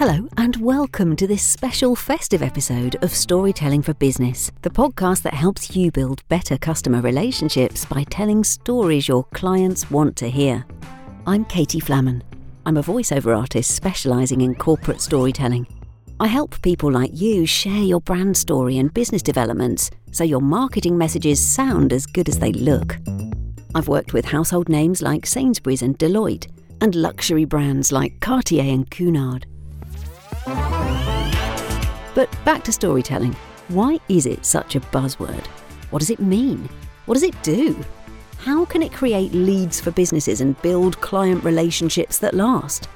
Hello, and welcome to this special festive episode of Storytelling for Business, the podcast that helps you build better customer relationships by telling stories your clients want to hear. I'm Katie Flamman. I'm a voiceover artist specialising in corporate storytelling. I help people like you share your brand story and business developments so your marketing messages sound as good as they look. I've worked with household names like Sainsbury's and Deloitte, and luxury brands like Cartier and Cunard. But back to storytelling. Why is it such a buzzword? What does it mean? What does it do? How can it create leads for businesses and build client relationships that last?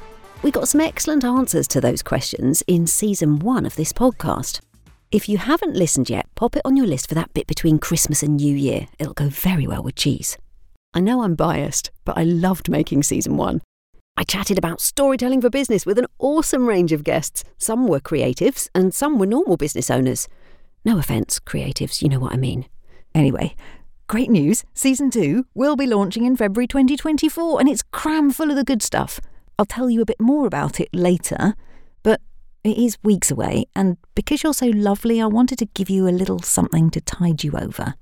We got some excellent answers to those questions in season one of this podcast. If you haven't listened yet, pop it on your list for that bit between Christmas and New Year. It'll go very well with cheese. I know I'm biased, but I loved making season one. I chatted about storytelling for business with an awesome range of guests. Some were creatives and some were normal business owners. No offence, creatives, you know what I mean. Anyway, great news. Season 2 will be launching in February 2024 and it's cram full of the good stuff. I'll tell you a bit more about it later, but it is weeks away, and because you're so lovely, I wanted to give you a little something to tide you over.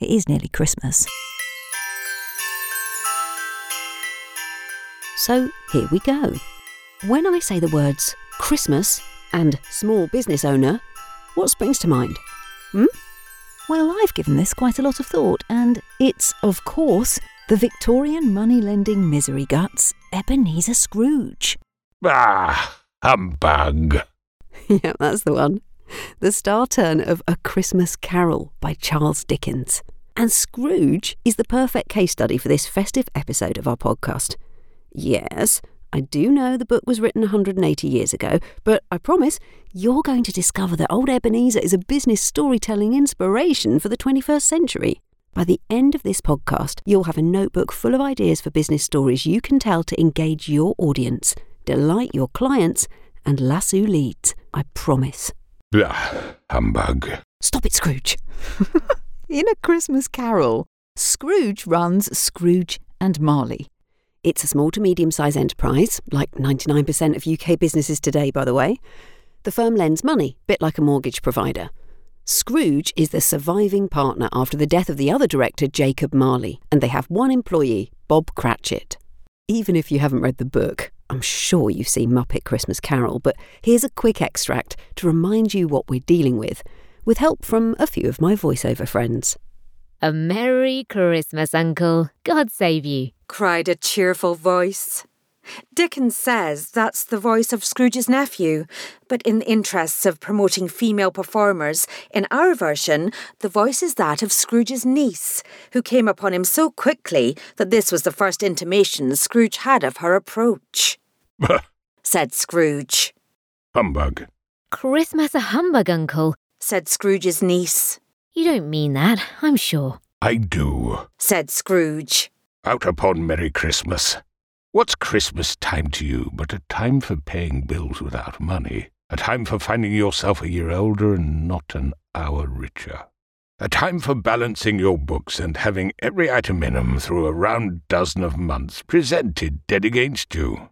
It is nearly Christmas. So here we go. When I say the words Christmas and small business owner, what springs to mind? Hmm? Well, I've given this quite a lot of thought, and it's, of course, the Victorian money lending misery guts, Ebenezer Scrooge. Ah, humbug. yeah, that's the one. The star turn of A Christmas Carol by Charles Dickens. And Scrooge is the perfect case study for this festive episode of our podcast. Yes, I do know the book was written 180 years ago, but I promise you're going to discover that old Ebenezer is a business storytelling inspiration for the 21st century. By the end of this podcast, you'll have a notebook full of ideas for business stories you can tell to engage your audience, delight your clients, and lasso leads. I promise. Blah, humbug. Stop it, Scrooge. In A Christmas Carol, Scrooge runs Scrooge and Marley. It's a small to medium sized enterprise, like 99% of UK businesses today, by the way. The firm lends money, bit like a mortgage provider. Scrooge is the surviving partner after the death of the other director, Jacob Marley, and they have one employee, Bob Cratchit. Even if you haven't read the book, I'm sure you've seen Muppet Christmas Carol, but here's a quick extract to remind you what we're dealing with, with help from a few of my voiceover friends. A Merry Christmas, Uncle. God save you, cried a cheerful voice. Dickens says that's the voice of Scrooge's nephew, but in the interests of promoting female performers, in our version, the voice is that of Scrooge's niece, who came upon him so quickly that this was the first intimation Scrooge had of her approach. said Scrooge. Humbug. Christmas a humbug, Uncle, said Scrooge's niece. You don't mean that, I'm sure. I do, said Scrooge. Out upon Merry Christmas. What's Christmas time to you but a time for paying bills without money? A time for finding yourself a year older and not an hour richer? A time for balancing your books and having every item in 'em through a round dozen of months presented dead against you?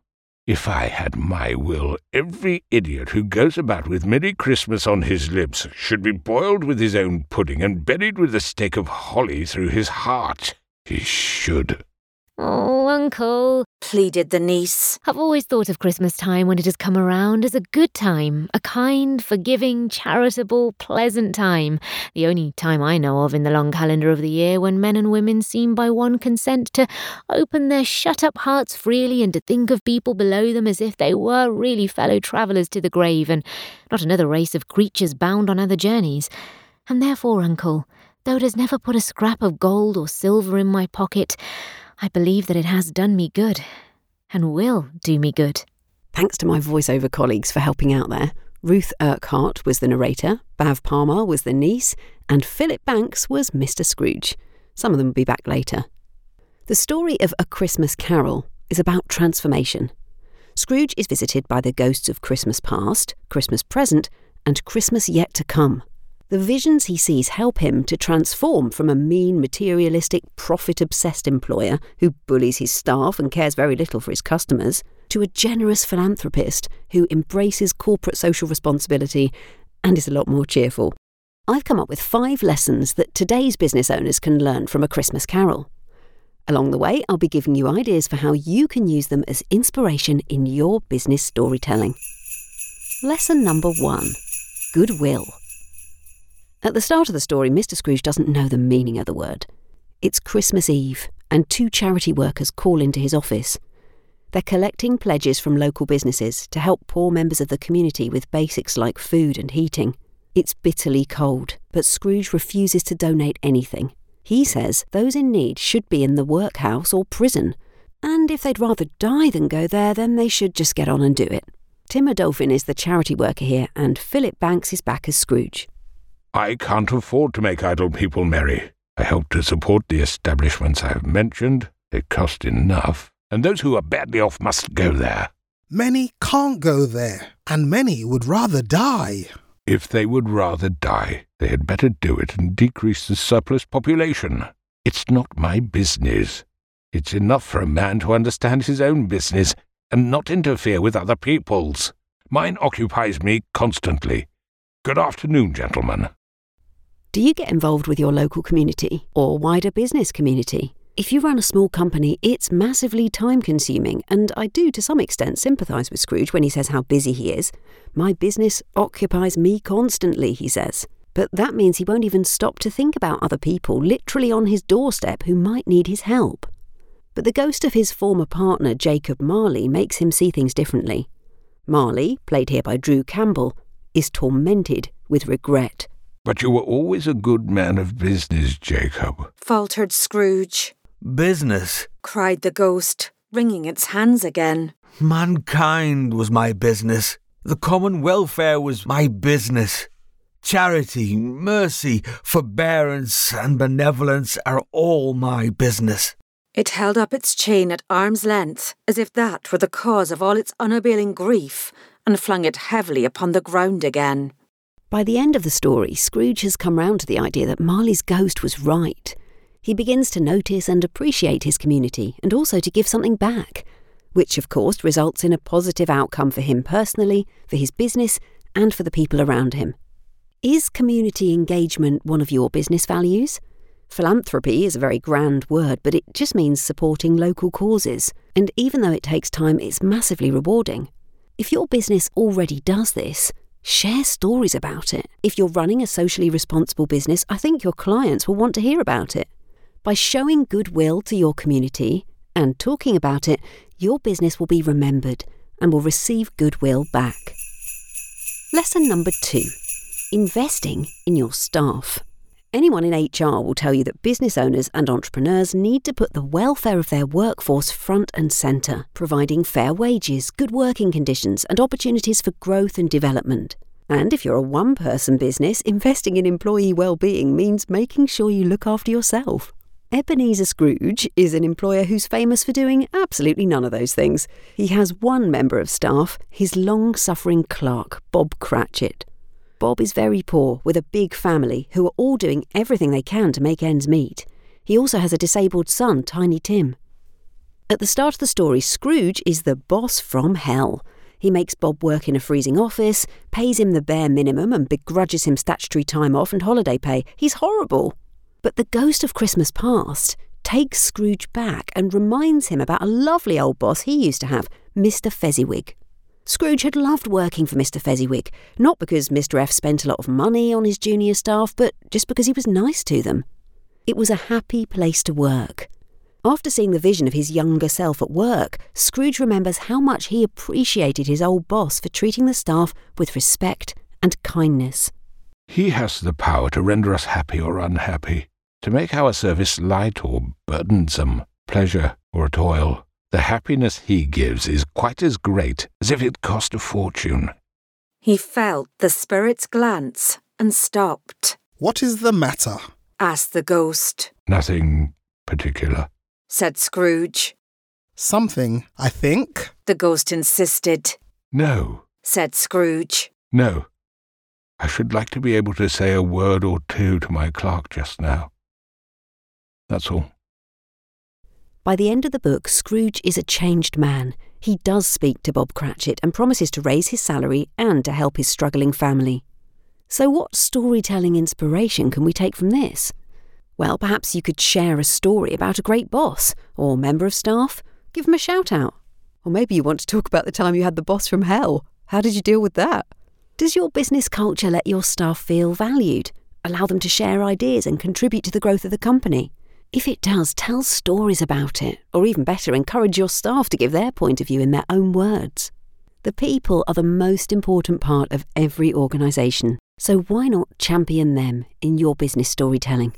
If I had my will, every idiot who goes about with Merry Christmas on his lips should be boiled with his own pudding and buried with a stake of holly through his heart. He should. Oh, Uncle, pleaded the niece. I've always thought of Christmas time when it has come around as a good time, a kind, forgiving, charitable, pleasant time. The only time I know of in the long calendar of the year when men and women seem by one consent to open their shut up hearts freely and to think of people below them as if they were really fellow travellers to the grave and not another race of creatures bound on other journeys. And therefore, Uncle, though it has never put a scrap of gold or silver in my pocket, I believe that it has done me good and will do me good. Thanks to my voiceover colleagues for helping out there. Ruth Urquhart was the narrator, Bhav Parmar was the niece, and Philip Banks was Mr. Scrooge. Some of them will be back later. The story of A Christmas Carol is about transformation. Scrooge is visited by the ghosts of Christmas past, Christmas present, and Christmas yet to come. The visions he sees help him to transform from a mean, materialistic, profit obsessed employer who bullies his staff and cares very little for his customers to a generous philanthropist who embraces corporate social responsibility and is a lot more cheerful. I've come up with five lessons that today's business owners can learn from A Christmas Carol. Along the way, I'll be giving you ideas for how you can use them as inspiration in your business storytelling. Lesson number one Goodwill. At the start of the story, Mr. Scrooge doesn't know the meaning of the word. It's Christmas Eve, and two charity workers call into his office. They're collecting pledges from local businesses to help poor members of the community with basics like food and heating. It's bitterly cold, but Scrooge refuses to donate anything. He says those in need should be in the workhouse or prison, and if they'd rather die than go there, then they should just get on and do it. Tim Odofin is the charity worker here, and Philip Banks is back as Scrooge. I can't afford to make idle people merry. I help to support the establishments I have mentioned. They cost enough, and those who are badly off must go there. Many can't go there, and many would rather die. If they would rather die, they had better do it and decrease the surplus population. It's not my business. It's enough for a man to understand his own business and not interfere with other people's. Mine occupies me constantly. Good afternoon, gentlemen. Do you get involved with your local community or wider business community? If you run a small company, it's massively time consuming, and I do to some extent sympathise with Scrooge when he says how busy he is. My business occupies me constantly, he says. But that means he won't even stop to think about other people literally on his doorstep who might need his help. But the ghost of his former partner, Jacob Marley, makes him see things differently. Marley, played here by Drew Campbell, is tormented with regret. But you were always a good man of business, Jacob. faltered Scrooge. Business. cried the ghost, wringing its hands again. Mankind was my business. The common welfare was my business. Charity, mercy, forbearance, and benevolence are all my business. It held up its chain at arm's length, as if that were the cause of all its unavailing grief, and flung it heavily upon the ground again. By the end of the story, Scrooge has come round to the idea that Marley's ghost was right. He begins to notice and appreciate his community and also to give something back, which of course results in a positive outcome for him personally, for his business, and for the people around him. Is community engagement one of your business values? Philanthropy is a very grand word, but it just means supporting local causes. And even though it takes time, it's massively rewarding. If your business already does this, share stories about it. If you're running a socially responsible business, I think your clients will want to hear about it. By showing goodwill to your community and talking about it, your business will be remembered and will receive goodwill back. Lesson number two investing in your staff. Anyone in HR will tell you that business owners and entrepreneurs need to put the welfare of their workforce front and centre, providing fair wages, good working conditions, and opportunities for growth and development. And if you're a one person business, investing in employee well-being means making sure you look after yourself. Ebenezer Scrooge is an employer who's famous for doing absolutely none of those things. He has one member of staff, his long suffering clerk, Bob Cratchit. Bob is very poor, with a big family who are all doing everything they can to make ends meet. He also has a disabled son, Tiny Tim. At the start of the story, Scrooge is the boss from hell. He makes Bob work in a freezing office, pays him the bare minimum, and begrudges him statutory time off and holiday pay. He's horrible. But the ghost of Christmas past takes Scrooge back and reminds him about a lovely old boss he used to have, Mr. Fezziwig. Scrooge had loved working for Mr. Fezziwig, not because Mr. F spent a lot of money on his junior staff, but just because he was nice to them. It was a happy place to work. After seeing the vision of his younger self at work, Scrooge remembers how much he appreciated his old boss for treating the staff with respect and kindness. He has the power to render us happy or unhappy, to make our service light or burdensome, pleasure or toil. The happiness he gives is quite as great as if it cost a fortune. He felt the spirit's glance and stopped. What is the matter? Asked the ghost, Nothing particular. said Scrooge. Something, I think. The ghost insisted, No, said Scrooge. no. I should like to be able to say a word or two to my clerk just now. That's all. By the end of the book, Scrooge is a changed man. he does speak to Bob Cratchit and promises to raise his salary and to help his struggling family. So, what storytelling inspiration can we take from this? Well, perhaps you could share a story about a great boss or member of staff. Give them a shout out. Or maybe you want to talk about the time you had the boss from hell. How did you deal with that? Does your business culture let your staff feel valued? Allow them to share ideas and contribute to the growth of the company? If it does, tell stories about it, or even better, encourage your staff to give their point of view in their own words. The people are the most important part of every organisation, so why not champion them in your business storytelling?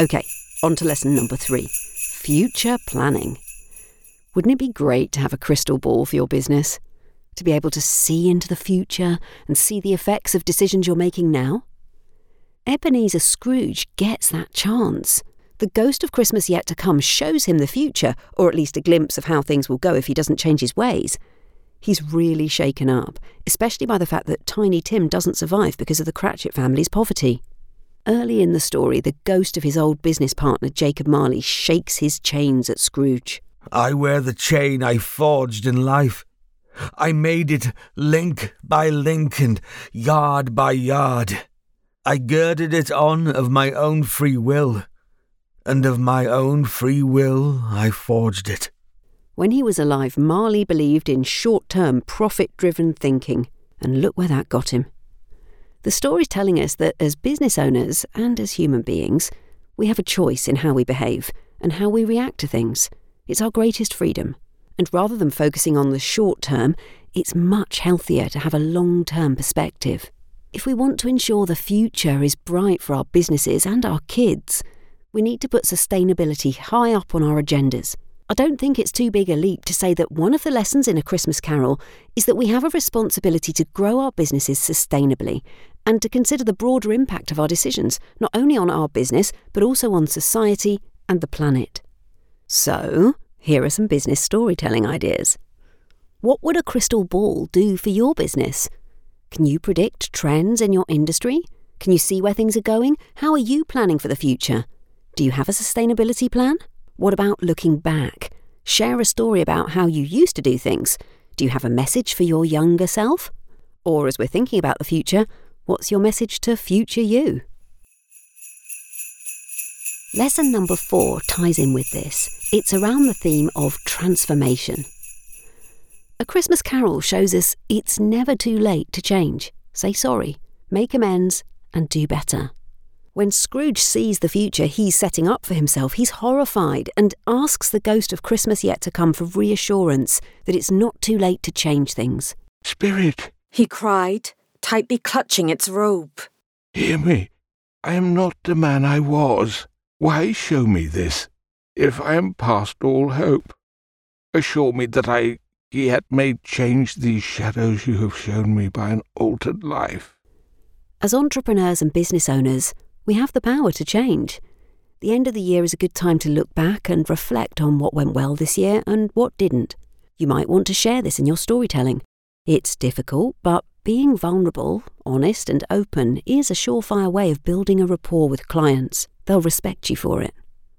Okay, on to lesson number three future planning. Wouldn't it be great to have a crystal ball for your business? To be able to see into the future and see the effects of decisions you're making now? Ebenezer Scrooge gets that chance. The ghost of Christmas yet to come shows him the future, or at least a glimpse of how things will go if he doesn't change his ways. He's really shaken up, especially by the fact that Tiny Tim doesn't survive because of the Cratchit family's poverty. Early in the story, the ghost of his old business partner, Jacob Marley, shakes his chains at Scrooge. I wear the chain I forged in life. I made it link by link and yard by yard. I girded it on of my own free will, and of my own free will I forged it. When he was alive, Marley believed in short term, profit driven thinking, and look where that got him. The story's telling us that as business owners and as human beings, we have a choice in how we behave and how we react to things. It's our greatest freedom. And rather than focusing on the short term, it's much healthier to have a long term perspective. If we want to ensure the future is bright for our businesses and our kids, we need to put sustainability high up on our agendas. I don't think it's too big a leap to say that one of the lessons in A Christmas Carol is that we have a responsibility to grow our businesses sustainably and to consider the broader impact of our decisions, not only on our business, but also on society and the planet. So, here are some business storytelling ideas. What would a crystal ball do for your business? Can you predict trends in your industry? Can you see where things are going? How are you planning for the future? Do you have a sustainability plan? What about looking back? Share a story about how you used to do things. Do you have a message for your younger self? Or as we're thinking about the future, what's your message to future you? Lesson number four ties in with this. It's around the theme of transformation. A Christmas Carol shows us it's never too late to change. Say sorry, make amends, and do better. When Scrooge sees the future he's setting up for himself, he's horrified and asks the ghost of Christmas yet to come for reassurance that it's not too late to change things. Spirit, He cried, tightly clutching its robe. hear me. I am not the man I was. Why show me this, if I am past all hope? Assure me that I yet may change these shadows you have shown me by an altered life. As entrepreneurs and business owners, we have the power to change. The end of the year is a good time to look back and reflect on what went well this year and what didn't. You might want to share this in your storytelling. It's difficult, but being vulnerable, honest, and open is a surefire way of building a rapport with clients. They'll respect you for it.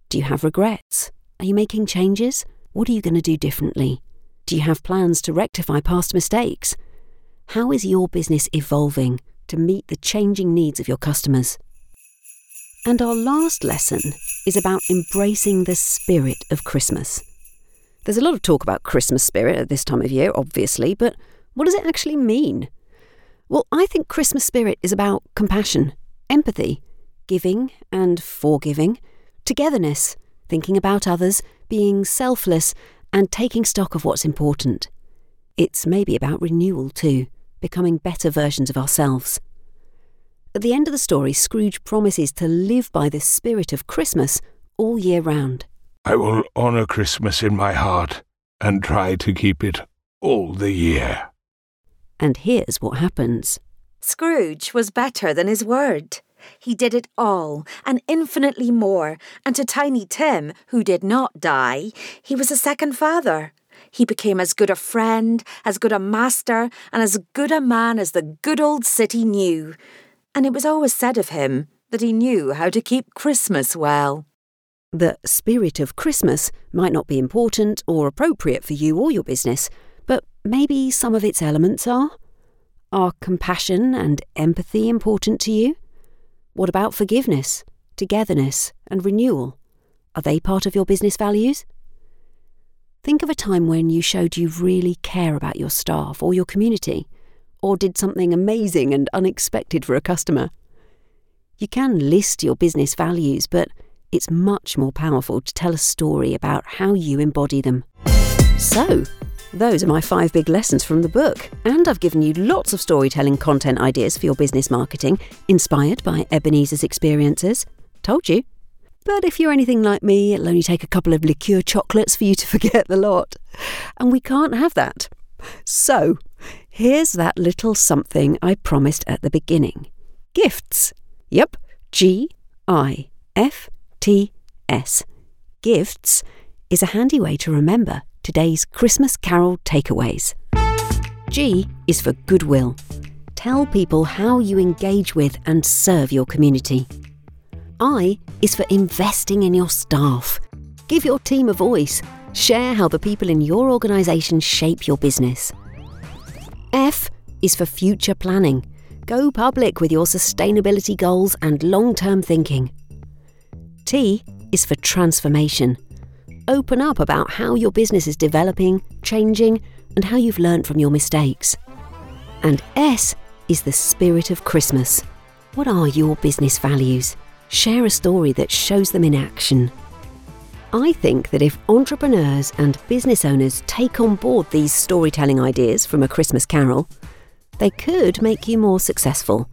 Do you have regrets? Are you making changes? What are you going to do differently? Do you have plans to rectify past mistakes? How is your business evolving to meet the changing needs of your customers? And our last lesson is about embracing the spirit of Christmas. There's a lot of talk about Christmas spirit at this time of year, obviously, but what does it actually mean? Well, I think Christmas spirit is about compassion, empathy, giving and forgiving, togetherness, thinking about others, being selfless, and taking stock of what's important. It's maybe about renewal too, becoming better versions of ourselves. At the end of the story, Scrooge promises to live by the spirit of Christmas all year round. I will honour Christmas in my heart and try to keep it all the year. And here's what happens. Scrooge was better than his word. He did it all, and infinitely more, and to Tiny Tim, who did not die, he was a second father. He became as good a friend, as good a master, and as good a man as the good old city knew. And it was always said of him that he knew how to keep Christmas well. The spirit of Christmas might not be important or appropriate for you or your business, but maybe some of its elements are? Are compassion and empathy important to you? What about forgiveness, togetherness, and renewal? Are they part of your business values? Think of a time when you showed you really care about your staff or your community, or did something amazing and unexpected for a customer. You can list your business values, but it's much more powerful to tell a story about how you embody them. So, those are my five big lessons from the book, and I've given you lots of storytelling content ideas for your business marketing, inspired by Ebenezer's experiences. Told you. But if you're anything like me, it'll only take a couple of liqueur chocolates for you to forget the lot. And we can't have that. So, here's that little something I promised at the beginning gifts. Yep, G I F T S. Gifts is a handy way to remember today's Christmas Carol takeaways. G is for goodwill. Tell people how you engage with and serve your community. I is for investing in your staff. Give your team a voice. Share how the people in your organisation shape your business. F is for future planning. Go public with your sustainability goals and long term thinking. T is for transformation. Open up about how your business is developing, changing, and how you've learnt from your mistakes. And S is the spirit of Christmas. What are your business values? Share a story that shows them in action. I think that if entrepreneurs and business owners take on board these storytelling ideas from A Christmas Carol, they could make you more successful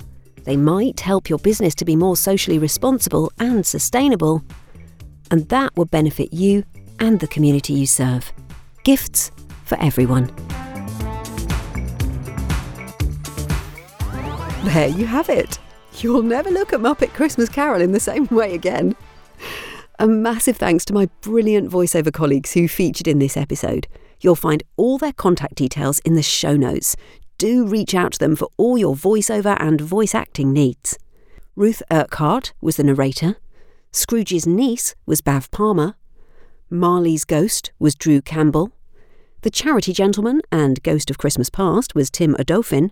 they might help your business to be more socially responsible and sustainable, and that would benefit you and the community you serve. Gifts for everyone. There you have it. You'll never look at Muppet Christmas Carol in the same way again. A massive thanks to my brilliant voiceover colleagues who featured in this episode. You'll find all their contact details in the show notes do reach out to them for all your voiceover and voice acting needs. Ruth Urquhart was the narrator. Scrooge's niece was Bhav Parmar. Marley's ghost was Drew Campbell. The charity gentleman and ghost of Christmas past was Tim Odofin.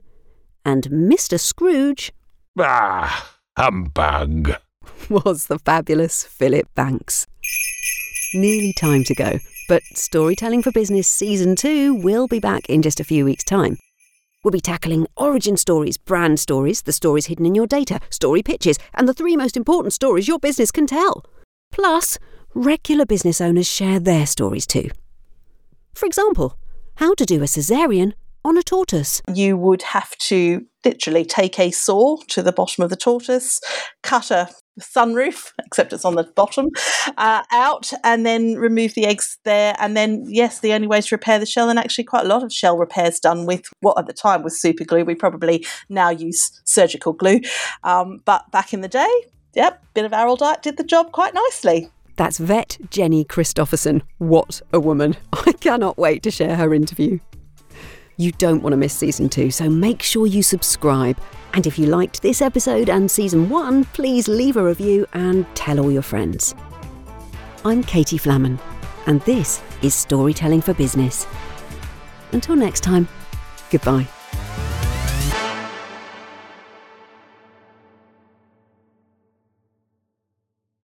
And Mr. Scrooge. Ah, humbug. Was the fabulous Philip Banks. Nearly time to go, but Storytelling for Business Season 2 will be back in just a few weeks' time. We'll be tackling origin stories, brand stories, the stories hidden in your data, story pitches, and the three most important stories your business can tell. Plus, regular business owners share their stories too. For example, how to do a cesarean on a tortoise. You would have to literally take a saw to the bottom of the tortoise, cut a sunroof, except it's on the bottom, uh, out, and then remove the eggs there. And then, yes, the only way to repair the shell, and actually quite a lot of shell repairs done with what at the time was super glue. We probably now use surgical glue. Um, but back in the day, yep, bit of Araldite did the job quite nicely. That's vet Jenny Christopherson. What a woman. I cannot wait to share her interview. You don't want to miss season two, so make sure you subscribe. And if you liked this episode and season one, please leave a review and tell all your friends. I'm Katie Flamman, and this is Storytelling for Business. Until next time, goodbye.